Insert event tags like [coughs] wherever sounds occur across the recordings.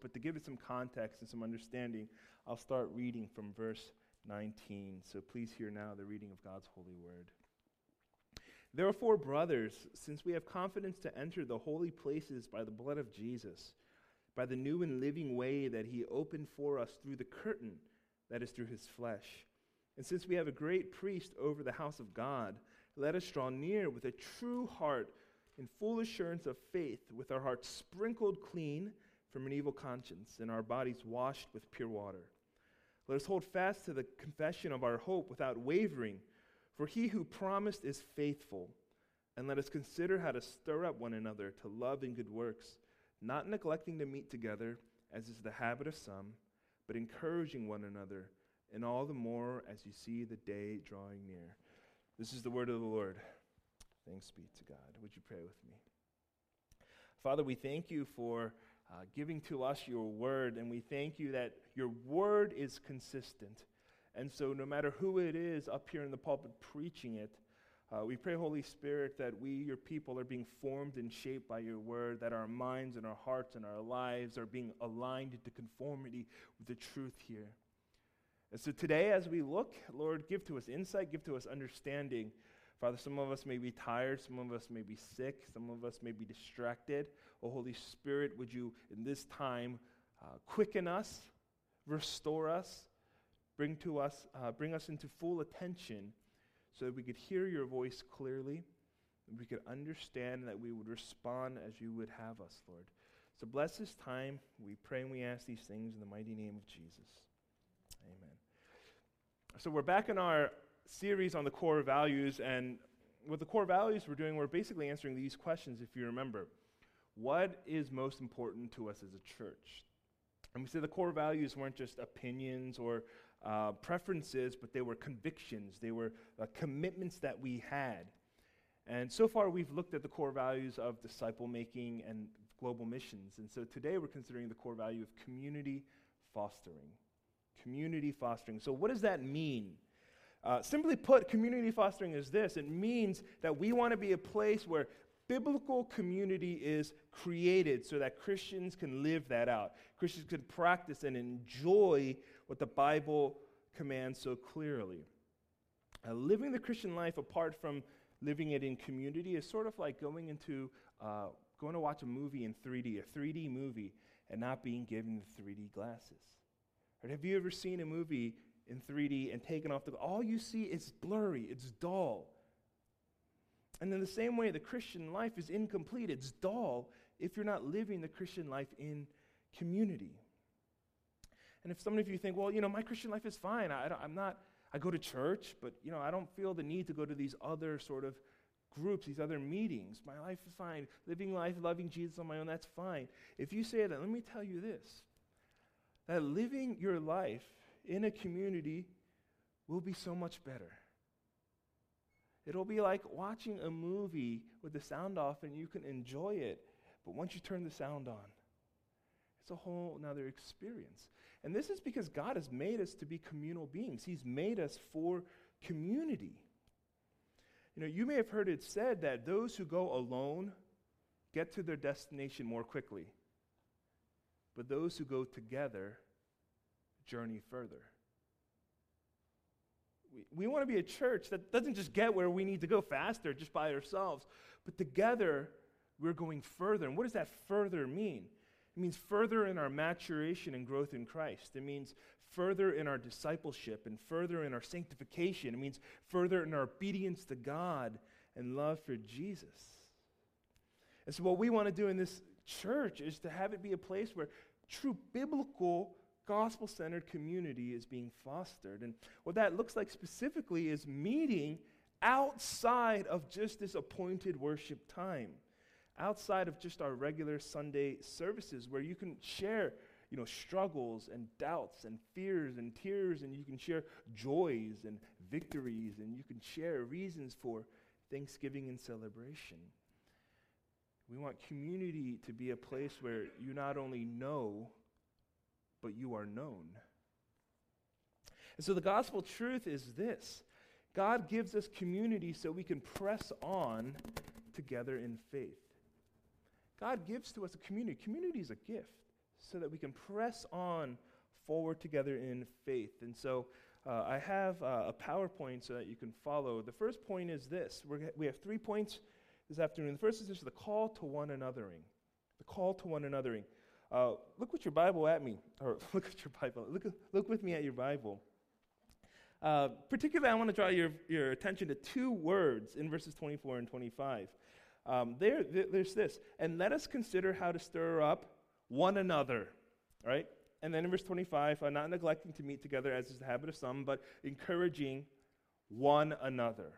but to give it some context and some understanding, I'll start reading from verse 19. So please hear now the reading of God's holy word. Therefore, brothers, since we have confidence to enter the holy places by the blood of Jesus, by the new and living way that he opened for us through the curtain that is through his flesh, and since we have a great priest over the house of God, let us draw near with a true heart in full assurance of faith, with our hearts sprinkled clean from an evil conscience and our bodies washed with pure water. Let us hold fast to the confession of our hope without wavering, for he who promised is faithful. And let us consider how to stir up one another to love and good works, not neglecting to meet together, as is the habit of some, but encouraging one another, and all the more as you see the day drawing near. This is the word of the Lord. Thanks be to God. Would you pray with me? Father, we thank you for uh, giving to us your word, and we thank you that your word is consistent. And so, no matter who it is up here in the pulpit preaching it, uh, we pray, Holy Spirit, that we, your people, are being formed and shaped by your word, that our minds and our hearts and our lives are being aligned into conformity with the truth here. And so today, as we look, Lord, give to us insight, give to us understanding. Father, some of us may be tired, some of us may be sick, some of us may be distracted. Oh, Holy Spirit, would you, in this time, uh, quicken us, restore us, bring to us, uh, bring us into full attention, so that we could hear your voice clearly, we could understand that we would respond as you would have us, Lord. So bless this time. We pray and we ask these things in the mighty name of Jesus. Amen. So we're back in our series on the core values, and with the core values we're doing, we're basically answering these questions, if you remember. What is most important to us as a church? And we said the core values weren't just opinions or uh, preferences, but they were convictions, they were uh, commitments that we had. And so far, we've looked at the core values of disciple making and global missions. And so today, we're considering the core value of community fostering. Community fostering. So, what does that mean? Uh, simply put, community fostering is this it means that we want to be a place where biblical community is created so that Christians can live that out. Christians can practice and enjoy what the Bible commands so clearly. Uh, living the Christian life apart from living it in community is sort of like going into uh, going to watch a movie in 3D, a 3D movie, and not being given the 3D glasses. Right? Have you ever seen a movie in 3D and taken off the all you see is blurry, it's dull. And in the same way, the Christian life is incomplete, it's dull if you're not living the Christian life in community. And if some of you think, well, you know, my Christian life is fine, I, am not, I go to church, but, you know, I don't feel the need to go to these other sort of groups, these other meetings. My life is fine. Living life, loving Jesus on my own, that's fine. If you say that, let me tell you this that living your life in a community will be so much better. It'll be like watching a movie with the sound off and you can enjoy it, but once you turn the sound on, it's a whole another experience. And this is because God has made us to be communal beings. He's made us for community. You know, you may have heard it said that those who go alone get to their destination more quickly, but those who go together journey further. We, we want to be a church that doesn't just get where we need to go faster just by ourselves, but together we're going further. And what does that further mean? It means further in our maturation and growth in Christ. It means further in our discipleship and further in our sanctification. It means further in our obedience to God and love for Jesus. And so, what we want to do in this church is to have it be a place where true biblical, gospel centered community is being fostered. And what that looks like specifically is meeting outside of just this appointed worship time outside of just our regular Sunday services where you can share you know struggles and doubts and fears and tears and you can share joys and victories and you can share reasons for thanksgiving and celebration we want community to be a place where you not only know but you are known and so the gospel truth is this god gives us community so we can press on together in faith God gives to us a community. Community is a gift. so that we can press on forward together in faith. And so uh, I have uh, a PowerPoint so that you can follow. The first point is this We're, we have three points this afternoon. The first is this the call to one anothering. The call to one anothering. Uh, look with your Bible at me, or [laughs] look at your Bible. Look, look with me at your Bible. Uh, particularly, I want to draw your, your attention to two words in verses 24 and 25. Um, there, there's this, and let us consider how to stir up one another, right? And then in verse 25, uh, not neglecting to meet together as is the habit of some, but encouraging one another.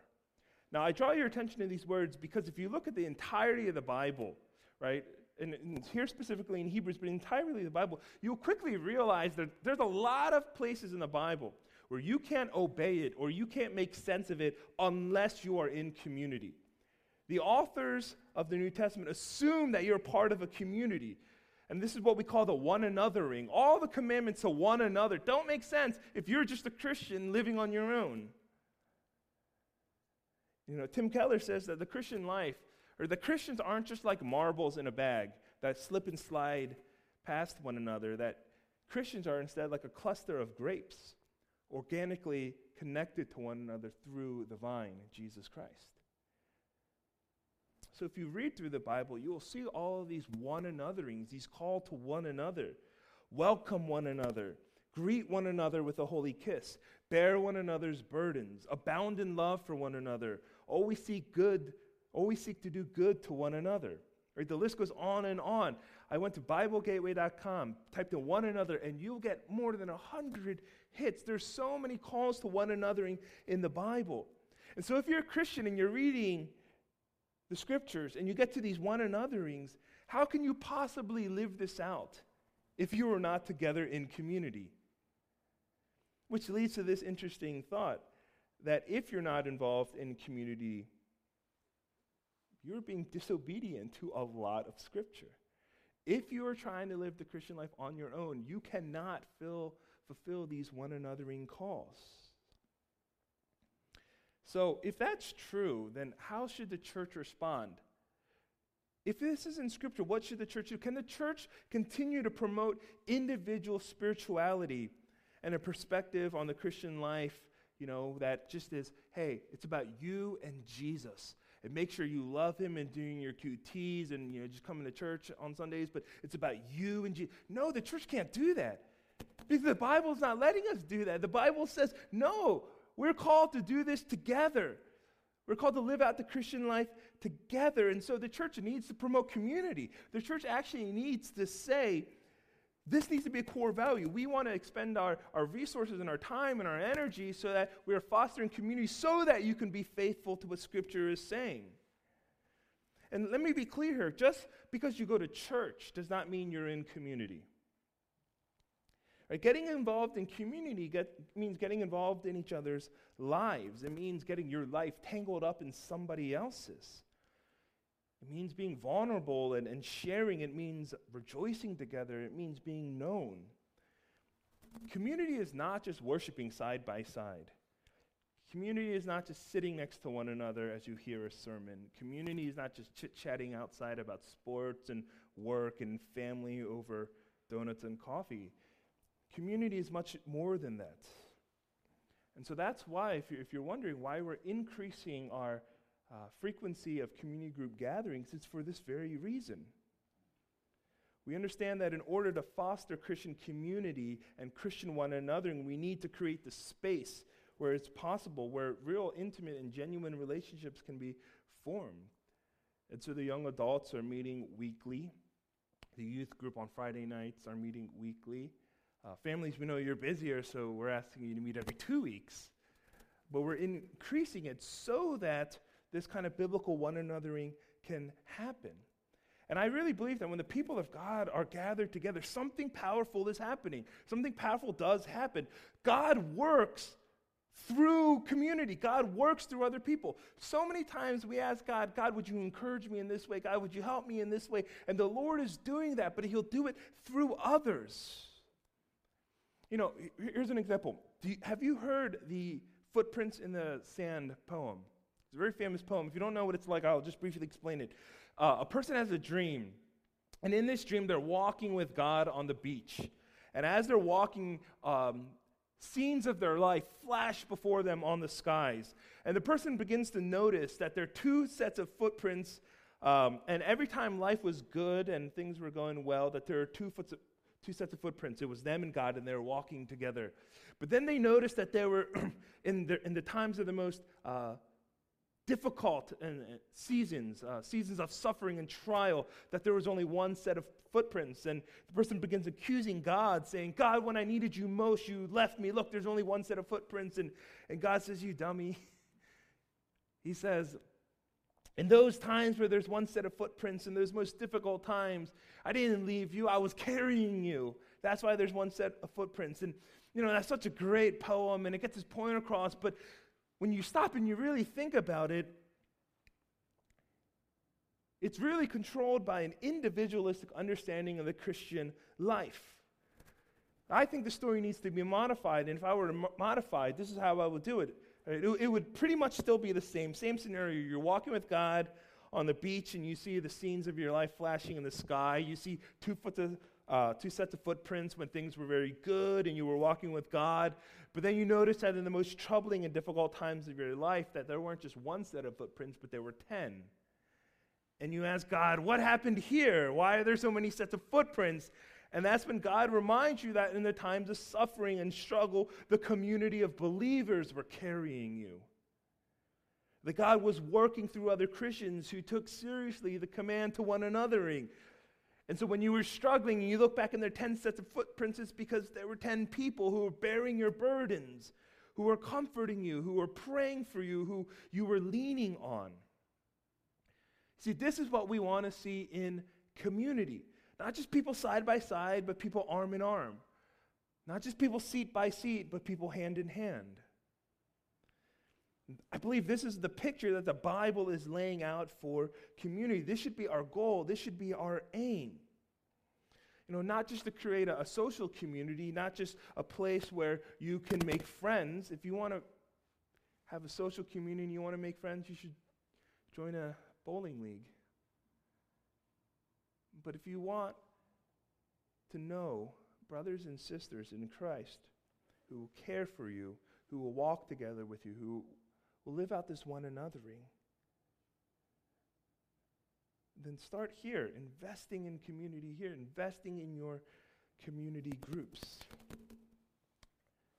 Now, I draw your attention to these words because if you look at the entirety of the Bible, right, and, and here specifically in Hebrews, but entirely the Bible, you'll quickly realize that there's a lot of places in the Bible where you can't obey it or you can't make sense of it unless you are in community. The authors of the New Testament assume that you're part of a community. And this is what we call the one anothering. All the commandments to one another don't make sense if you're just a Christian living on your own. You know, Tim Keller says that the Christian life, or the Christians aren't just like marbles in a bag that slip and slide past one another, that Christians are instead like a cluster of grapes organically connected to one another through the vine, Jesus Christ. So if you read through the Bible, you will see all of these one anotherings, these call to one another. Welcome one another. Greet one another with a holy kiss. Bear one another's burdens. Abound in love for one another. Always seek good, always seek to do good to one another. Right? The list goes on and on. I went to BibleGateway.com, typed in one another, and you'll get more than a hundred hits. There's so many calls to one another in the Bible. And so if you're a Christian and you're reading the scriptures and you get to these one anotherings, how can you possibly live this out if you are not together in community? Which leads to this interesting thought that if you're not involved in community, you're being disobedient to a lot of scripture. If you are trying to live the Christian life on your own, you cannot fill fulfill these one anothering calls. So, if that's true, then how should the church respond? If this is in Scripture, what should the church do? Can the church continue to promote individual spirituality and a perspective on the Christian life, you know, that just is, hey, it's about you and Jesus. And make sure you love him and doing your QTs and, you know, just coming to church on Sundays, but it's about you and Jesus. No, the church can't do that. Because the Bible's not letting us do that. The Bible says, no, we're called to do this together. We're called to live out the Christian life together. And so the church needs to promote community. The church actually needs to say, this needs to be a core value. We want to expend our, our resources and our time and our energy so that we are fostering community so that you can be faithful to what Scripture is saying. And let me be clear here just because you go to church does not mean you're in community. Right? Getting involved in community get, means getting involved in each other's lives. It means getting your life tangled up in somebody else's. It means being vulnerable and, and sharing. It means rejoicing together. It means being known. Community is not just worshiping side by side. Community is not just sitting next to one another as you hear a sermon. Community is not just chit chatting outside about sports and work and family over donuts and coffee. Community is much more than that. And so that's why, if you're, if you're wondering why we're increasing our uh, frequency of community group gatherings, it's for this very reason. We understand that in order to foster Christian community and Christian one another, we need to create the space where it's possible, where real intimate and genuine relationships can be formed. And so the young adults are meeting weekly. The youth group on Friday nights are meeting weekly. Uh, families, we know you're busier, so we're asking you to meet every two weeks. But we're increasing it so that this kind of biblical one anothering can happen. And I really believe that when the people of God are gathered together, something powerful is happening. Something powerful does happen. God works through community. God works through other people. So many times we ask God, God, would you encourage me in this way? God, would you help me in this way? And the Lord is doing that, but He'll do it through others. You know, here's an example. You, have you heard the Footprints in the Sand poem? It's a very famous poem. If you don't know what it's like, I'll just briefly explain it. Uh, a person has a dream And in this dream, they're walking with God on the beach. And as they're walking, um, scenes of their life flash before them on the skies. And the person begins to notice that there are two sets of footprints. Um, and every time life was good and things were going well, that there are two, foots of, two sets of footprints. It was them and God, and they were walking together. But then they noticed that they were [clears throat] in, the, in the times of the most uh, difficult and, seasons, uh, seasons of suffering and trial, that there was only one set of footprints. And the person begins accusing God, saying, God, when I needed you most, you left me. Look, there's only one set of footprints. And, and God says, You dummy. [laughs] He says, in those times where there's one set of footprints, in those most difficult times, I didn't leave you, I was carrying you. That's why there's one set of footprints. And, you know, that's such a great poem, and it gets this point across. But when you stop and you really think about it, it's really controlled by an individualistic understanding of the Christian life. I think the story needs to be modified, and if I were to modify it, this is how I would do it. It, it would pretty much still be the same, same scenario. You're walking with God on the beach, and you see the scenes of your life flashing in the sky. You see two, foot of, uh, two sets of footprints when things were very good and you were walking with God. But then you notice that in the most troubling and difficult times of your life, that there weren't just one set of footprints, but there were ten and you ask God, what happened here? Why are there so many sets of footprints? And that's when God reminds you that in the times of suffering and struggle, the community of believers were carrying you. That God was working through other Christians who took seriously the command to one anothering. And so when you were struggling and you look back and there are 10 sets of footprints, it's because there were 10 people who were bearing your burdens, who were comforting you, who were praying for you, who you were leaning on. See, this is what we want to see in community. Not just people side by side, but people arm in arm. Not just people seat by seat, but people hand in hand. I believe this is the picture that the Bible is laying out for community. This should be our goal, this should be our aim. You know, not just to create a, a social community, not just a place where you can make friends. If you want to have a social community and you want to make friends, you should join a bowling league. But if you want to know brothers and sisters in Christ who will care for you, who will walk together with you, who will live out this one anothering, then start here, investing in community here, investing in your community groups.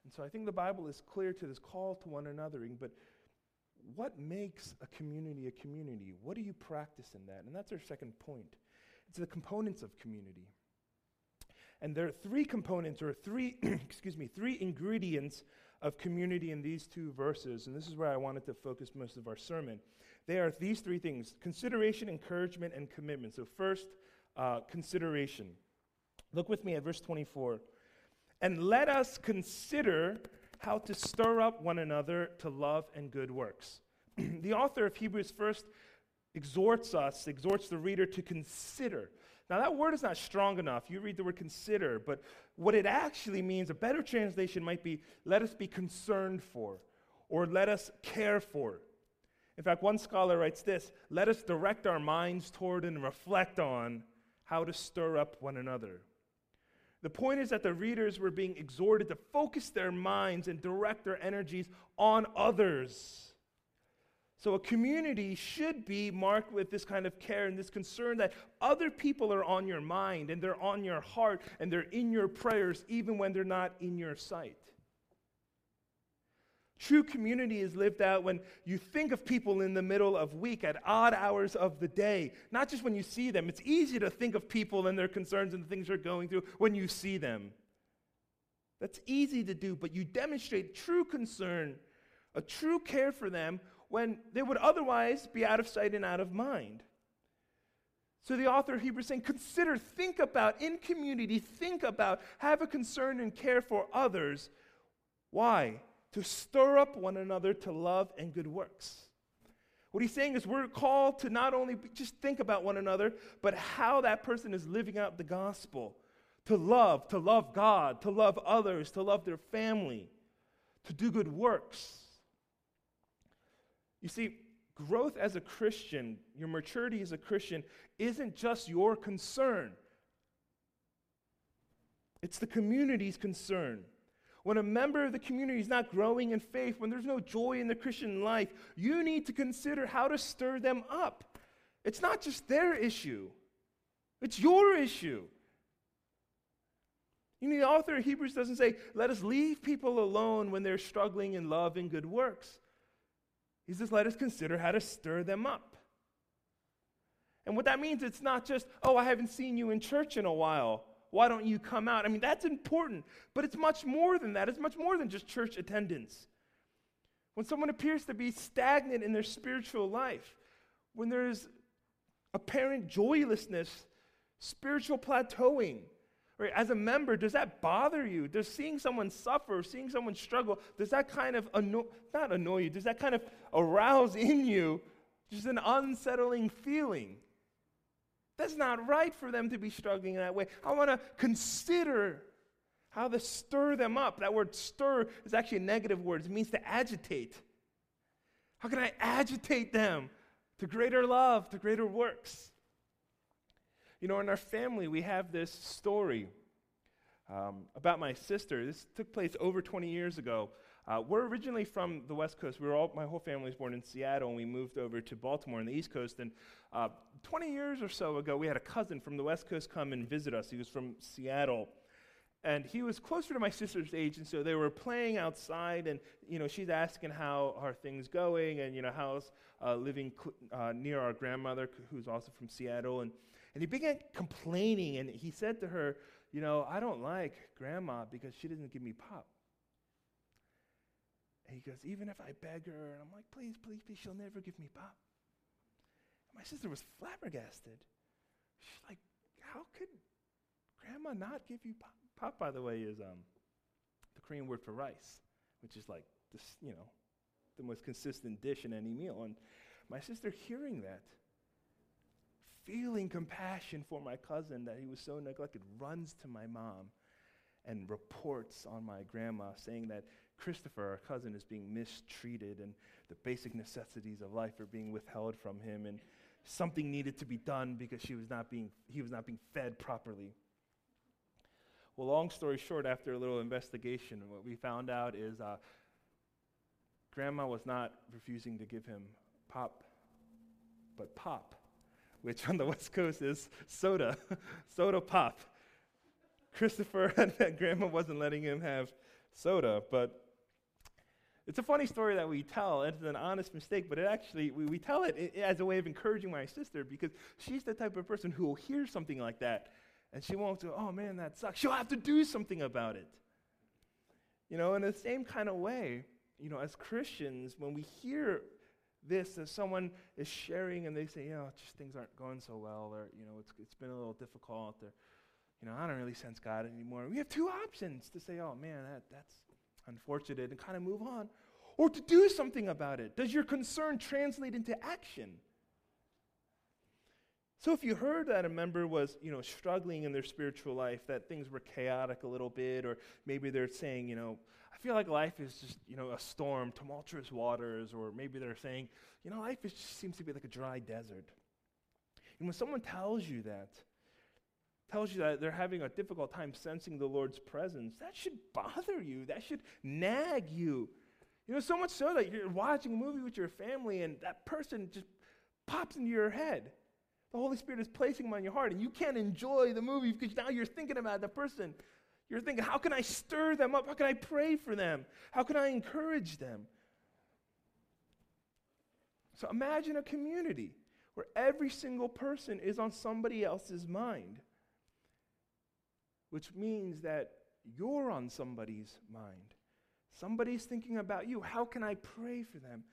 And so I think the Bible is clear to this call to one anothering, but what makes a community a community? What do you practice in that? And that's our second point. It's the components of community. And there are three components, or three, [clears throat] excuse me, three ingredients of community in these two verses. And this is where I wanted to focus most of our sermon. They are these three things consideration, encouragement, and commitment. So, first, uh, consideration. Look with me at verse 24. And let us consider how to stir up one another to love and good works. [clears throat] the author of Hebrews first exhorts us, exhorts the reader to consider. Now, that word is not strong enough. You read the word consider, but what it actually means, a better translation might be let us be concerned for, or let us care for. In fact, one scholar writes this let us direct our minds toward and reflect on how to stir up one another. The point is that the readers were being exhorted to focus their minds and direct their energies on others. So, a community should be marked with this kind of care and this concern that other people are on your mind and they're on your heart and they're in your prayers, even when they're not in your sight. True community is lived out when you think of people in the middle of week at odd hours of the day, not just when you see them. It's easy to think of people and their concerns and the things they're going through when you see them. That's easy to do, but you demonstrate true concern, a true care for them when they would otherwise be out of sight and out of mind. So the author of Hebrews saying, consider, think about, in community, think about, have a concern and care for others. Why? to stir up one another to love and good works. What he's saying is we're called to not only just think about one another, but how that person is living out the gospel. To love, to love God, to love others, to love their family, to do good works. You see, growth as a Christian, your maturity as a Christian, isn't just your concern. It's the community's concern. When a member of the community is not growing in faith, when there's no joy in the Christian life, you need to consider how to stir them up. It's not just their issue, it's your issue. You know, the author of Hebrews doesn't say, let us leave people alone when they're struggling in love and good works. He says, let us consider how to stir them up. And what that means, it's not just, oh, I haven't seen you in church in a while. Why don't you come out? I mean, that's important, but it's much more than that. It's much more than just church attendance. When someone appears to be stagnant in their spiritual life, when there's apparent joylessness, spiritual plateauing, right? As a member, does that bother you? Does seeing someone suffer, seeing someone struggle, does that kind of annoy, not annoy you, does that kind of arouse in you just an unsettling feeling? That's not right for them to be struggling in that way. I want to consider how to stir them up. That word stir is actually a negative word, it means to agitate. How can I agitate them to greater love, to greater works? You know, in our family, we have this story um, about my sister. This took place over 20 years ago. Uh, we're originally from the West Coast. We were all, my whole family was born in Seattle, and we moved over to Baltimore on the East Coast. And uh, 20 years or so ago, we had a cousin from the West Coast come and visit us. He was from Seattle. And he was closer to my sister's age, and so they were playing outside, and you know she's asking how are things going, and you know how's uh, living cl- uh, near our grandmother, who's also from Seattle, and and he began complaining, and he said to her, you know, I don't like grandma because she doesn't give me pop. And he goes, even if I beg her, and I'm like, please, please, please, she'll never give me pop. And my sister was flabbergasted. She's like, how could grandma not give you pop? Pop, by the way, is um, the Korean word for rice, which is like this, you know, the most consistent dish in any meal. And my sister hearing that, feeling compassion for my cousin that he was so neglected, runs to my mom and reports on my grandma, saying that Christopher, our cousin, is being mistreated and the basic necessities of life are being withheld from him, and something needed to be done because she was not being, he was not being fed properly. Well, long story short, after a little investigation, what we found out is uh, grandma was not refusing to give him pop, but pop which on the West Coast is soda, [laughs] soda pop. Christopher [laughs] and that grandma wasn't letting him have soda, but it's a funny story that we tell. It's an honest mistake, but it actually, we, we tell it as a way of encouraging my sister because she's the type of person who will hear something like that and she won't go, oh man, that sucks. She'll have to do something about it. You know, in the same kind of way, you know, as Christians, when we hear this as someone is sharing and they say, you know, just things aren't going so well, or, you know, it's, it's been a little difficult, or, you know, I don't really sense God anymore. We have two options to say, oh man, that, that's unfortunate, and kind of move on, or to do something about it. Does your concern translate into action? So if you heard that a member was, you know, struggling in their spiritual life, that things were chaotic a little bit, or maybe they're saying, you know, I feel like life is just, you know, a storm, tumultuous waters, or maybe they're saying, you know, life just seems to be like a dry desert. And when someone tells you that, tells you that they're having a difficult time sensing the Lord's presence, that should bother you. That should nag you. You know, so much so that you're watching a movie with your family and that person just pops into your head. The Holy Spirit is placing them on your heart, and you can't enjoy the movie because now you're thinking about the person you're thinking, how can I stir them up? How can I pray for them? How can I encourage them? So imagine a community where every single person is on somebody else's mind, which means that you're on somebody's mind. Somebody's thinking about you. How can I pray for them?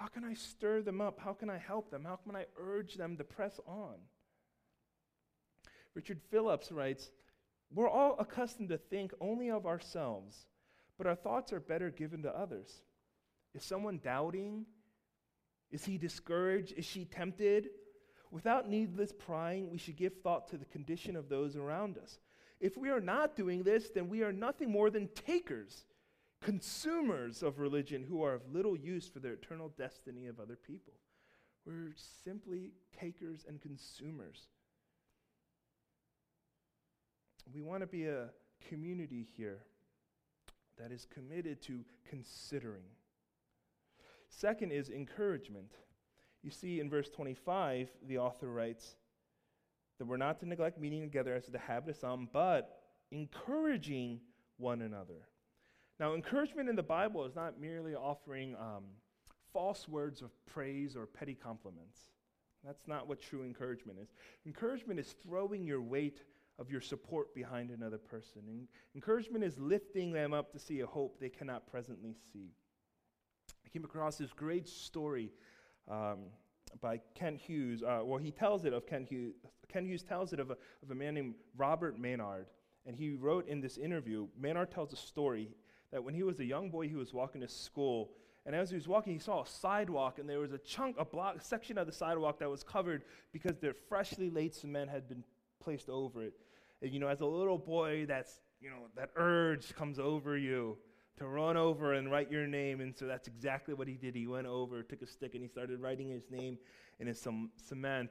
How can I stir them up? How can I help them? How can I urge them to press on? Richard Phillips writes we're all accustomed to think only of ourselves, but our thoughts are better given to others. Is someone doubting? Is he discouraged? Is she tempted? Without needless prying, we should give thought to the condition of those around us. If we are not doing this, then we are nothing more than takers, consumers of religion who are of little use for the eternal destiny of other people. we're simply takers and consumers. We want to be a community here that is committed to considering. Second is encouragement. You see, in verse 25, the author writes that we're not to neglect meeting together as the habit of some, but encouraging one another. Now, encouragement in the Bible is not merely offering um, false words of praise or petty compliments. That's not what true encouragement is. Encouragement is throwing your weight of your support behind another person. And encouragement is lifting them up to see a hope they cannot presently see. I came across this great story um, by Kent Hughes. Uh, well, he tells it of Kent Hughes. Kent Hughes tells it of a, of a man named Robert Maynard. And he wrote in this interview, Maynard tells a story that when he was a young boy, he was walking to school. And as he was walking, he saw a sidewalk, and there was a chunk, a block, section of the sidewalk that was covered because the freshly laid cement had been placed over it. And, you know, as a little boy, that's, you know, that urge comes over you to run over and write your name. And so that's exactly what he did. He went over, took a stick, and he started writing his name in some cement.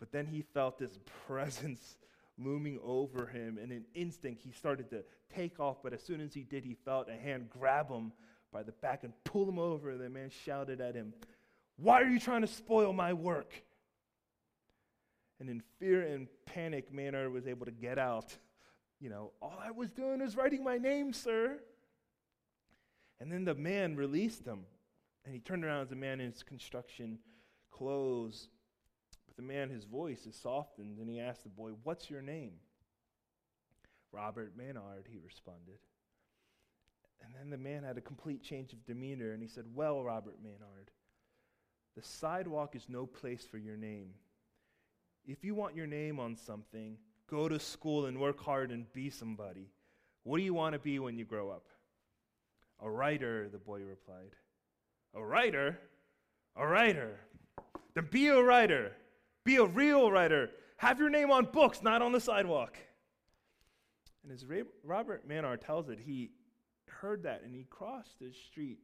But then he felt this [laughs] presence looming over him. And in instinct, he started to take off. But as soon as he did, he felt a hand grab him by the back and pull him over. The man shouted at him, Why are you trying to spoil my work? And in fear and panic, Maynard was able to get out. You know, all I was doing was writing my name, sir. And then the man released him. And he turned around as a man in his construction clothes. But the man, his voice is softened, and he asked the boy, What's your name? Robert Maynard, he responded. And then the man had a complete change of demeanor, and he said, Well, Robert Maynard, the sidewalk is no place for your name. If you want your name on something, go to school and work hard and be somebody. What do you want to be when you grow up? A writer, the boy replied. A writer? A writer. Then be a writer. Be a real writer. Have your name on books, not on the sidewalk. And as Robert Maynard tells it, he heard that and he crossed the street.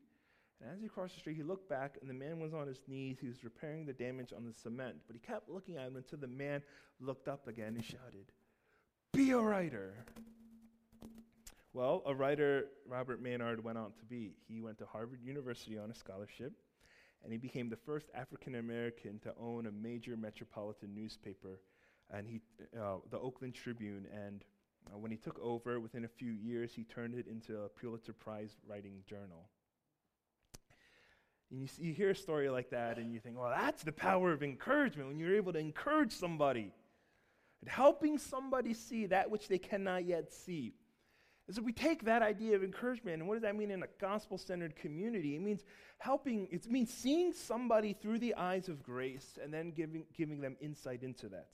And as he crossed the street, he looked back and the man was on his knees. He was repairing the damage on the cement. But he kept looking at him until the man looked up again and shouted, Be a writer. Well, a writer Robert Maynard went on to be. He went to Harvard University on a scholarship, and he became the first African American to own a major metropolitan newspaper, and he, uh, the Oakland Tribune. And uh, when he took over, within a few years, he turned it into a Pulitzer Prize writing journal. And you, see, you hear a story like that, and you think, well, that's the power of encouragement when you're able to encourage somebody, and helping somebody see that which they cannot yet see. And so we take that idea of encouragement, and what does that mean in a gospel centered community? It means helping, it means seeing somebody through the eyes of grace and then giving, giving them insight into that.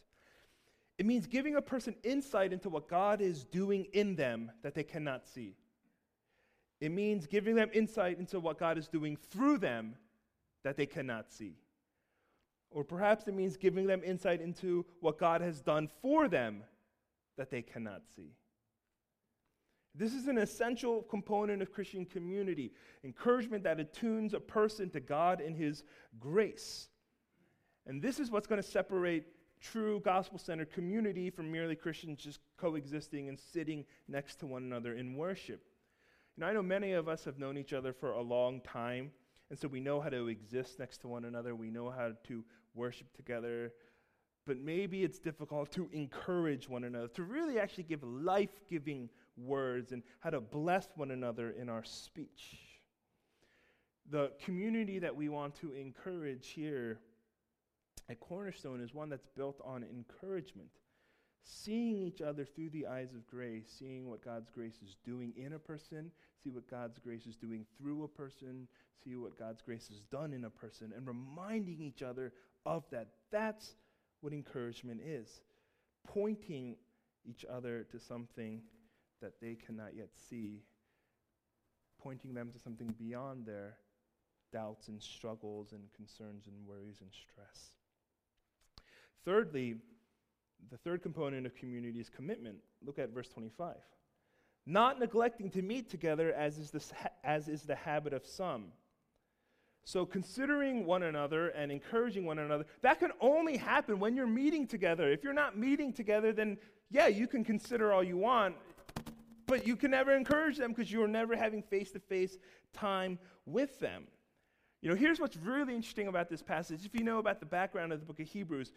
It means giving a person insight into what God is doing in them that they cannot see. It means giving them insight into what God is doing through them that they cannot see. Or perhaps it means giving them insight into what God has done for them that they cannot see. This is an essential component of Christian community encouragement that attunes a person to God in His grace. And this is what's going to separate true gospel centered community from merely Christians just coexisting and sitting next to one another in worship. You know, I know many of us have known each other for a long time, and so we know how to exist next to one another, we know how to worship together. But maybe it's difficult to encourage one another, to really actually give life giving words and how to bless one another in our speech. The community that we want to encourage here at Cornerstone is one that's built on encouragement. Seeing each other through the eyes of grace, seeing what God's grace is doing in a person, see what God's grace is doing through a person, see what God's grace has done in a person, and reminding each other of that. That's what encouragement is. Pointing each other to something that they cannot yet see, pointing them to something beyond their doubts and struggles and concerns and worries and stress. Thirdly, the third component of community is commitment. Look at verse 25. Not neglecting to meet together as is, the, as is the habit of some. So, considering one another and encouraging one another, that can only happen when you're meeting together. If you're not meeting together, then yeah, you can consider all you want, but you can never encourage them because you're never having face to face time with them. You know, here's what's really interesting about this passage. If you know about the background of the book of Hebrews,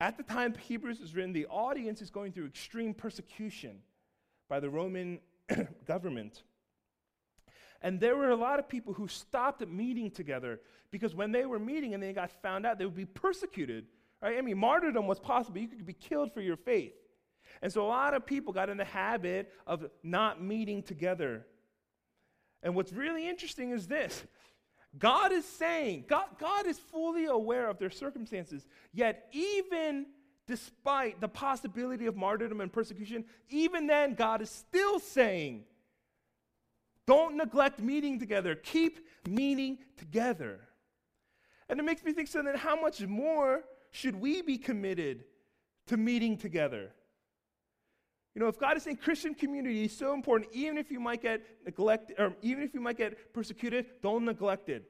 at the time Hebrews was written, the audience is going through extreme persecution by the Roman [coughs] government. And there were a lot of people who stopped meeting together because when they were meeting and they got found out, they would be persecuted. Right? I mean, martyrdom was possible. You could be killed for your faith. And so a lot of people got in the habit of not meeting together. And what's really interesting is this God is saying, God, God is fully aware of their circumstances, yet, even despite the possibility of martyrdom and persecution, even then, God is still saying, don't neglect meeting together. Keep meeting together. And it makes me think so then, how much more should we be committed to meeting together? You know, if God is saying Christian community is so important, even if you might get neglected, or even if you might get persecuted, don't neglect it.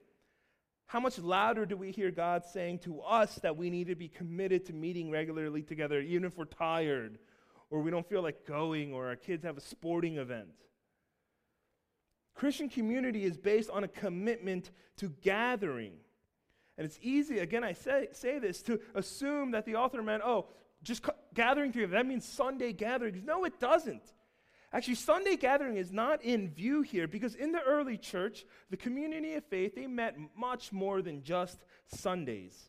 How much louder do we hear God saying to us that we need to be committed to meeting regularly together, even if we're tired, or we don't feel like going, or our kids have a sporting event? Christian community is based on a commitment to gathering. And it's easy, again, I say, say this, to assume that the author meant, oh, just gathering together, that means Sunday gatherings. No, it doesn't. Actually, Sunday gathering is not in view here because in the early church, the community of faith, they met much more than just Sundays.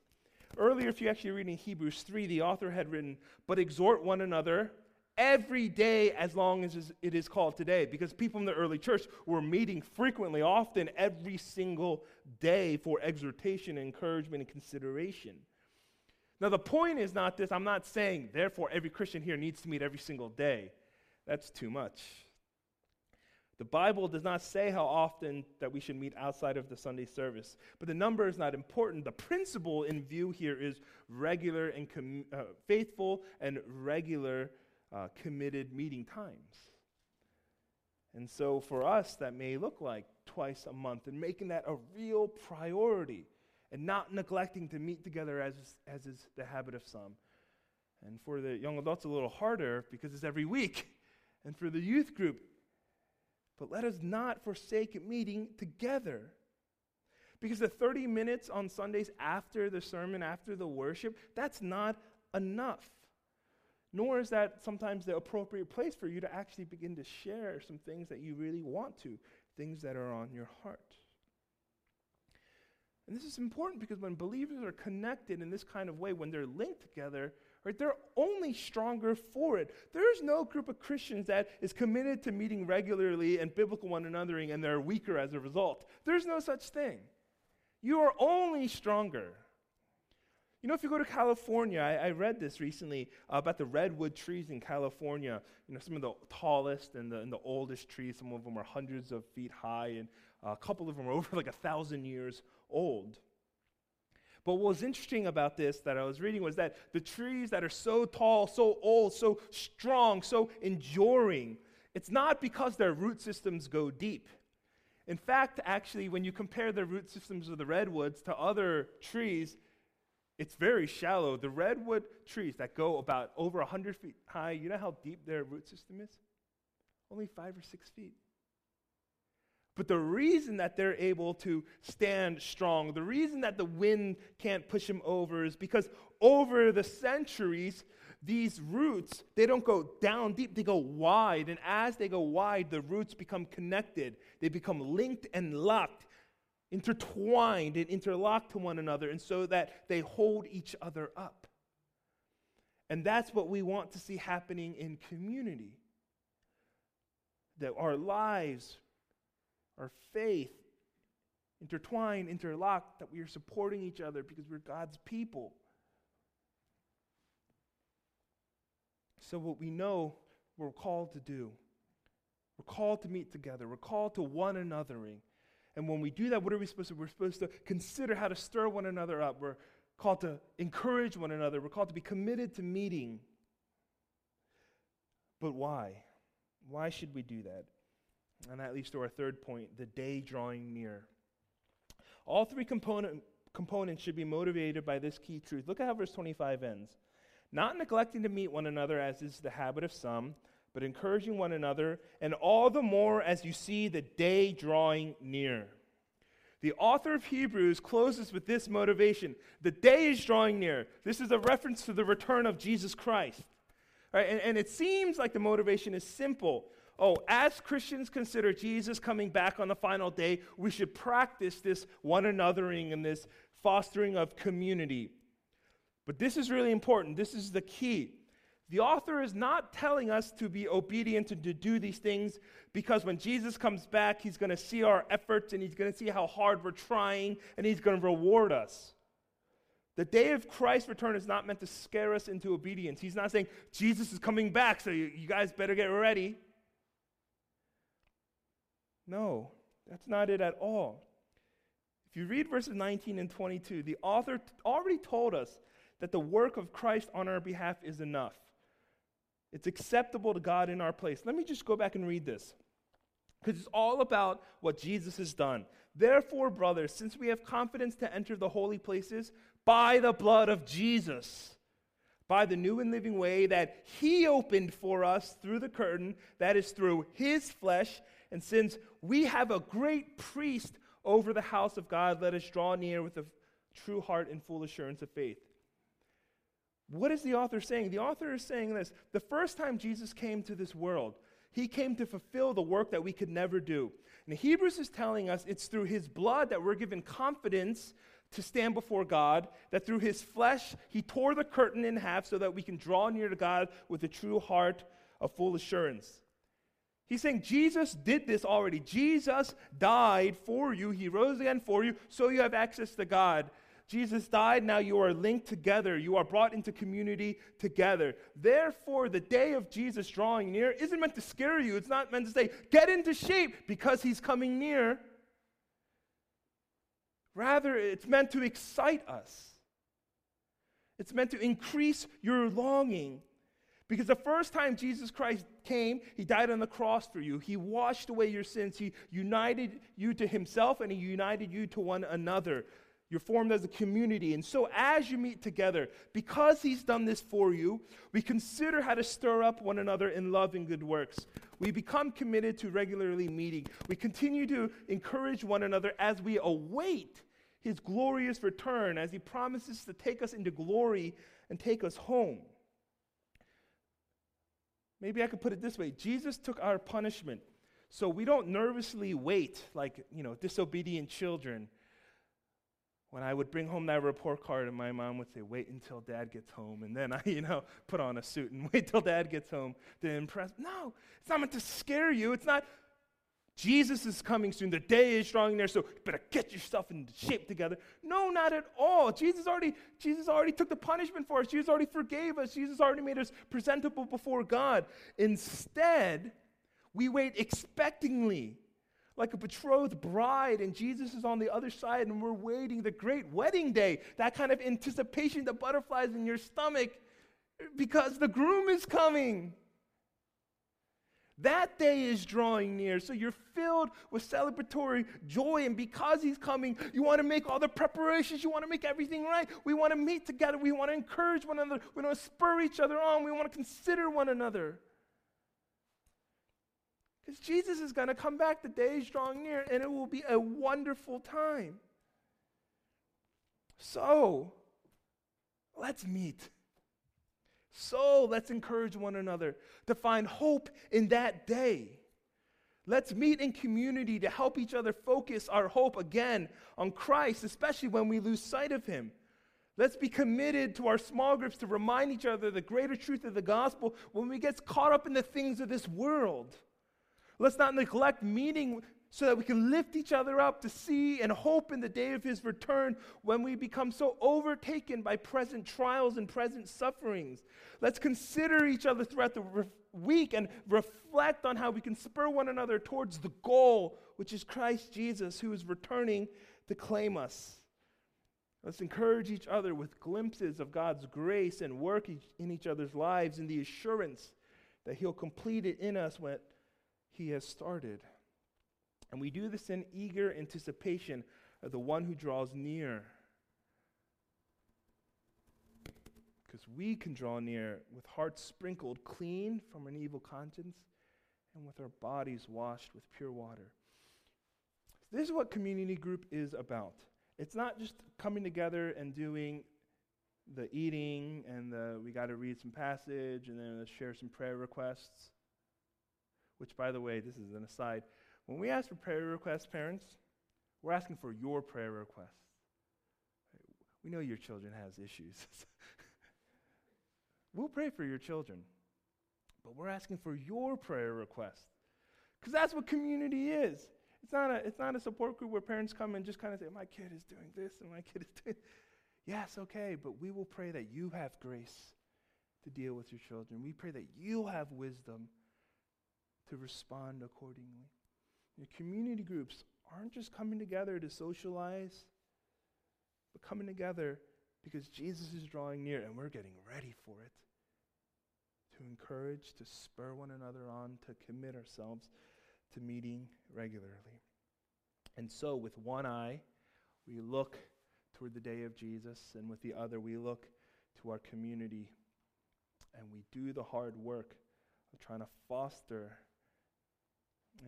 Earlier, if you actually read in Hebrews 3, the author had written, But exhort one another every day as long as it is called today. Because people in the early church were meeting frequently, often every single day for exhortation, encouragement, and consideration. Now, the point is not this. I'm not saying, therefore, every Christian here needs to meet every single day. That's too much. The Bible does not say how often that we should meet outside of the Sunday service, but the number is not important. The principle in view here is regular and com- uh, faithful and regular uh, committed meeting times. And so for us, that may look like twice a month and making that a real priority and not neglecting to meet together as, as is the habit of some. And for the young adults, a little harder because it's every week. And for the youth group, but let us not forsake meeting together. Because the 30 minutes on Sundays after the sermon, after the worship, that's not enough nor is that sometimes the appropriate place for you to actually begin to share some things that you really want to, things that are on your heart. And this is important because when believers are connected in this kind of way, when they're linked together, right, they're only stronger for it. There is no group of Christians that is committed to meeting regularly and biblical one anothering and they're weaker as a result. There's no such thing. You are only stronger. You know, if you go to California, I, I read this recently about the redwood trees in California. You know, some of the tallest and the, and the oldest trees, some of them are hundreds of feet high, and uh, a couple of them are [laughs] over like a thousand years old. But what was interesting about this that I was reading was that the trees that are so tall, so old, so strong, so enduring, it's not because their root systems go deep. In fact, actually, when you compare the root systems of the redwoods to other trees, it's very shallow. The redwood trees that go about over 100 feet high, you know how deep their root system is? Only five or six feet. But the reason that they're able to stand strong, the reason that the wind can't push them over is because over the centuries, these roots, they don't go down deep, they go wide. And as they go wide, the roots become connected, they become linked and locked intertwined and interlocked to one another, and so that they hold each other up. And that's what we want to see happening in community. That our lives, our faith, intertwined, interlocked, that we are supporting each other because we're God's people. So, what we know we're called to do, we're called to meet together, we're called to one anothering. And when we do that, what are we supposed to do? We're supposed to consider how to stir one another up. We're called to encourage one another. We're called to be committed to meeting. But why? Why should we do that? And that leads to our third point the day drawing near. All three component, components should be motivated by this key truth. Look at how verse 25 ends. Not neglecting to meet one another, as is the habit of some, but encouraging one another, and all the more as you see the day drawing near. The author of Hebrews closes with this motivation the day is drawing near. This is a reference to the return of Jesus Christ. Right, and, and it seems like the motivation is simple. Oh, as Christians consider Jesus coming back on the final day, we should practice this one anothering and this fostering of community. But this is really important. This is the key. The author is not telling us to be obedient and to do these things because when Jesus comes back, he's going to see our efforts and he's going to see how hard we're trying and he's going to reward us. The day of Christ's return is not meant to scare us into obedience. He's not saying, Jesus is coming back, so you, you guys better get ready. No, that's not it at all. If you read verses 19 and 22, the author already told us that the work of Christ on our behalf is enough. It's acceptable to God in our place. Let me just go back and read this because it's all about what Jesus has done. Therefore, brothers, since we have confidence to enter the holy places by the blood of Jesus, by the new and living way that he opened for us through the curtain, that is through his flesh, and since we have a great priest over the house of God, let us draw near with a true heart and full assurance of faith what is the author saying? The author is saying this the first time Jesus came to this world, he came to fulfill the work that we could never do. And Hebrews is telling us it's through his blood that we're given confidence to stand before God, that through his flesh, he tore the curtain in half so that we can draw near to God with a true heart of full assurance. He's saying Jesus did this already. Jesus died for you, he rose again for you, so you have access to God. Jesus died, now you are linked together. You are brought into community together. Therefore, the day of Jesus drawing near isn't meant to scare you. It's not meant to say, get into shape because he's coming near. Rather, it's meant to excite us. It's meant to increase your longing. Because the first time Jesus Christ came, he died on the cross for you. He washed away your sins. He united you to himself and he united you to one another. You're formed as a community. And so, as you meet together, because He's done this for you, we consider how to stir up one another in love and good works. We become committed to regularly meeting. We continue to encourage one another as we await His glorious return, as He promises to take us into glory and take us home. Maybe I could put it this way Jesus took our punishment. So we don't nervously wait like, you know, disobedient children when I would bring home that report card, and my mom would say, "Wait until Dad gets home," and then I, [laughs] you know, put on a suit and [laughs] wait till Dad gets home to impress. No, it's not meant to scare you. It's not. Jesus is coming soon. The day is drawing near, so you better get yourself in shape together. No, not at all. Jesus already, Jesus already took the punishment for us. Jesus already forgave us. Jesus already made us presentable before God. Instead, we wait expectingly like a betrothed bride, and Jesus is on the other side, and we're waiting the great wedding day. That kind of anticipation, the butterflies in your stomach, because the groom is coming. That day is drawing near, so you're filled with celebratory joy. And because he's coming, you want to make all the preparations. You want to make everything right. We want to meet together. We want to encourage one another. We want to spur each other on. We want to consider one another. Because Jesus is going to come back, the day is drawing near, and it will be a wonderful time. So, let's meet. So, let's encourage one another to find hope in that day. Let's meet in community to help each other focus our hope again on Christ, especially when we lose sight of Him. Let's be committed to our small groups to remind each other the greater truth of the gospel when we get caught up in the things of this world. Let's not neglect meeting so that we can lift each other up to see and hope in the day of his return when we become so overtaken by present trials and present sufferings. Let's consider each other throughout the re- week and reflect on how we can spur one another towards the goal, which is Christ Jesus, who is returning to claim us. Let's encourage each other with glimpses of God's grace and work in each other's lives in the assurance that he'll complete it in us when he has started. And we do this in eager anticipation of the one who draws near. Because we can draw near with hearts sprinkled clean from an evil conscience and with our bodies washed with pure water. This is what community group is about. It's not just coming together and doing the eating and the we got to read some passage and then share some prayer requests. Which, by the way, this is an aside. When we ask for prayer requests, parents, we're asking for your prayer requests. We know your children has issues. [laughs] we'll pray for your children, but we're asking for your prayer request because that's what community is. It's not, a, it's not a support group where parents come and just kind of say, My kid is doing this and my kid is doing [laughs] Yes, okay, but we will pray that you have grace to deal with your children. We pray that you have wisdom to respond accordingly. Your community groups aren't just coming together to socialize, but coming together because Jesus is drawing near and we're getting ready for it. To encourage, to spur one another on, to commit ourselves to meeting regularly. And so, with one eye, we look toward the day of Jesus, and with the other, we look to our community and we do the hard work of trying to foster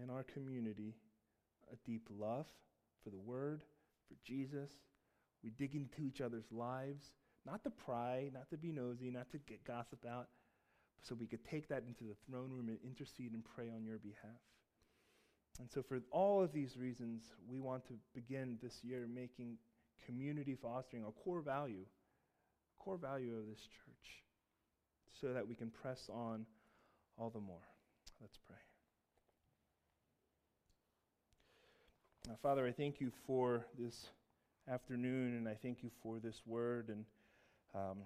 in our community a deep love for the Word, for Jesus. We dig into each other's lives, not to pry, not to be nosy, not to get gossip out, so we could take that into the throne room and intercede and pray on your behalf. And so, for all of these reasons, we want to begin this year making community fostering a core value, core value of this church, so that we can press on all the more. Let's pray. Now, Father, I thank you for this afternoon, and I thank you for this word. And um,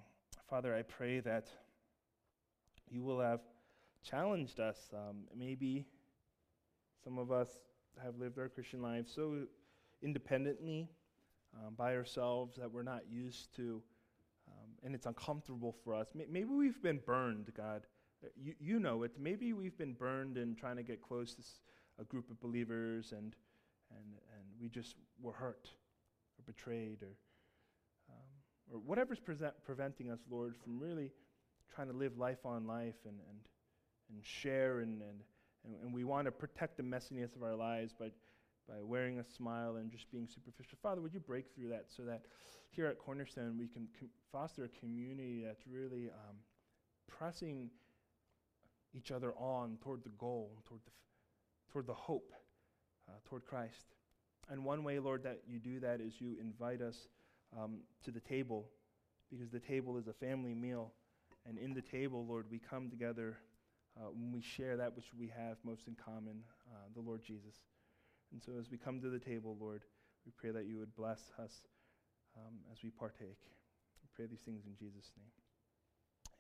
Father, I pray that you will have challenged us. Um, maybe some of us have lived our Christian lives so independently um, by ourselves that we're not used to, um, and it's uncomfortable for us. Maybe we've been burned, God. Uh, you, you know it. Maybe we've been burned in trying to get close to a group of believers, and, and, and we just were hurt or betrayed or, um, or whatever's present, preventing us, Lord, from really trying to live life on life and, and, and share and, and, and, we want to protect the messiness of our lives by by wearing a smile and just being superficial. Father, would you break through that so that here at Cornerstone we can com- foster a community that's really um, pressing each other on toward the goal, toward the, f- toward the hope, toward Christ. And one way, Lord, that you do that is you invite us um, to the table because the table is a family meal. And in the table, Lord, we come together uh, when we share that which we have most in common, uh, the Lord Jesus. And so as we come to the table, Lord, we pray that you would bless us um, as we partake. We pray these things in Jesus' name.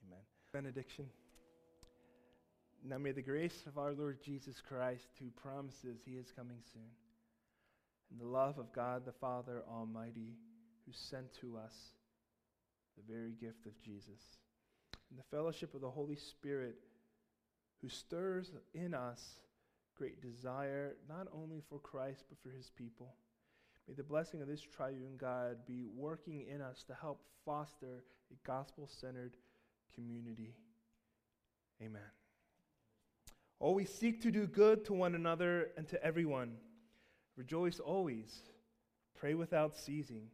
Amen. Benediction. Now may the grace of our Lord Jesus Christ, who promises he is coming soon, and the love of God the Father Almighty, who sent to us the very gift of Jesus, and the fellowship of the Holy Spirit, who stirs in us great desire, not only for Christ, but for his people. May the blessing of this triune God be working in us to help foster a gospel centered community. Amen. Always seek to do good to one another and to everyone. Rejoice always. Pray without ceasing.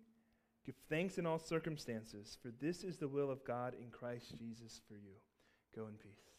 Give thanks in all circumstances, for this is the will of God in Christ Jesus for you. Go in peace.